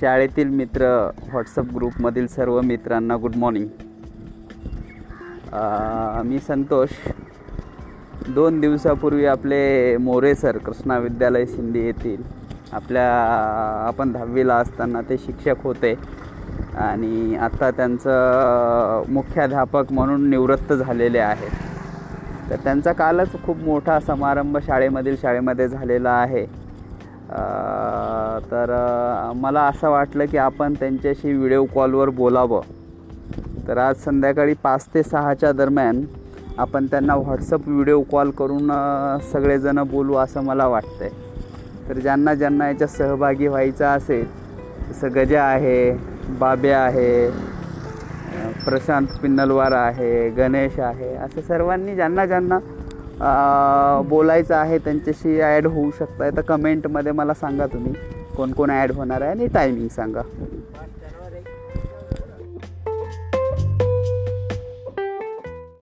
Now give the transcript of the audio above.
शाळेतील मित्र व्हॉट्सअप ग्रुपमधील सर्व मित्रांना गुड मॉर्निंग मी संतोष. दोन दिवसापूर्वी आपले मोरे सर कृष्णा विद्यालय शिंदे येथील आपल्या आपण दहावीला असताना ते शिक्षक होते. आणि आता त्यांचं मुख्याध्यापक म्हणून निवृत्त झालेले आहेत. तर त्यांचा कालच खूप मोठा समारंभ शाळेमधील शाळेमध्ये झालेला आहे. तर मला असं वाटलं की आपण त्यांच्याशी व्हिडिओ कॉलवर बोलावं. तर आज संध्याकाळी पाच ते सहाच्या दरम्यान आपण त्यांना व्हॉट्सअप व्हिडिओ कॉल करून सगळेजणं बोलू असं मला वाटतं आहे तर ज्यांना ज्यांना याच्यात सहभागी व्हायचं असेल जसं गजा आहे बाब्या आहे प्रशांत पिन्नलवार आहे गणेश आहे असं सर्वांनी ज्यांना ज्यांना बोलायचं आहे त्यांच्याशी ॲड होऊ शकताय तर कमेंटमध्ये मला सांगा तुम्ही. कोण कोण ॲड होणार आहे आणि टायमिंग सांगा.